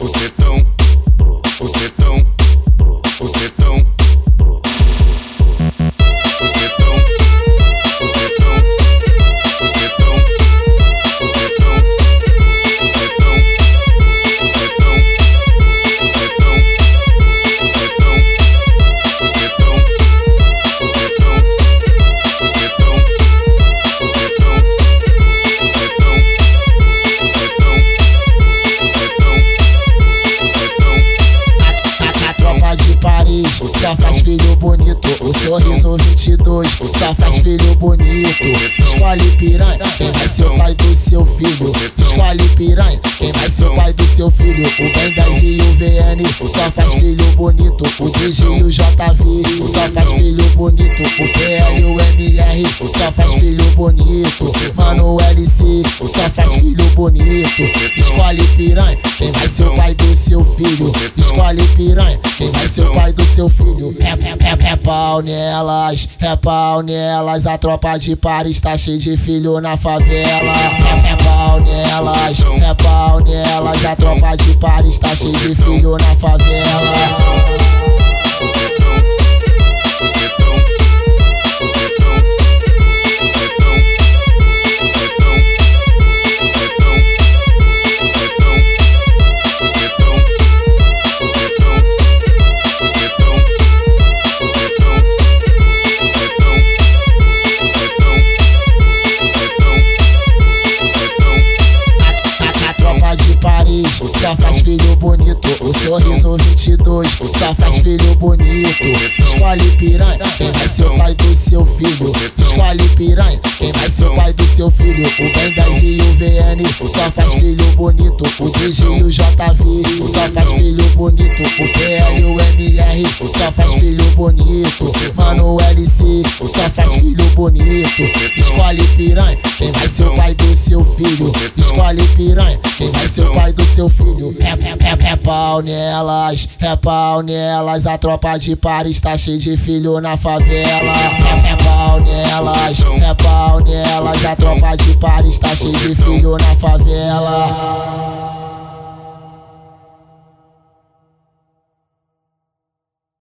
Você tá Paris só faz filho bonito. O sorriso 22 só faz filho bonito. Escolhe piranha, quem vai ser o pai do seu filho. Escolhe piranha, quem vai ser o pai do seu filho. O Ben 10 e o VN só faz filho bonito. O DG e o JV só faz filho bonito. O PL e o MR só faz filho bonito. Mano, o LC só faz filho bonito. Escolhe piranha, quem vai ser o pai do seu filho. Escolhe piranha, quem vai seu filho. É, é, é, é pau nelas, é pau nelas. A tropa de Paris tá cheia de filho na favela. É, é pau nelas, é pau nelas. A tropa de Paris tá cheia de filho na favela. O sorriso 22 só faz filho bonito. Escolhe piranha, quem vai ser o pai do seu filho. Escolhe piranha, quem vai ser o pai do seu filho. O Ben 10 e o VN só faz filho bonito. O DG e o JV só faz filho bonito. O PL e o MR só faz filho bonito. Mano, o LC só faz filho bonito. Escolhe piranha, quem vai ser o pai do seu filho. Escolhe piranha, quem vai ser o pai do seu filho. É, é, é, é pau nelas, é pau nelas. A tropa de Paris tá cheia de filho na favela. É, pau nelas, é pau nelas. A tropa de Paris tá cheia de filho na favela.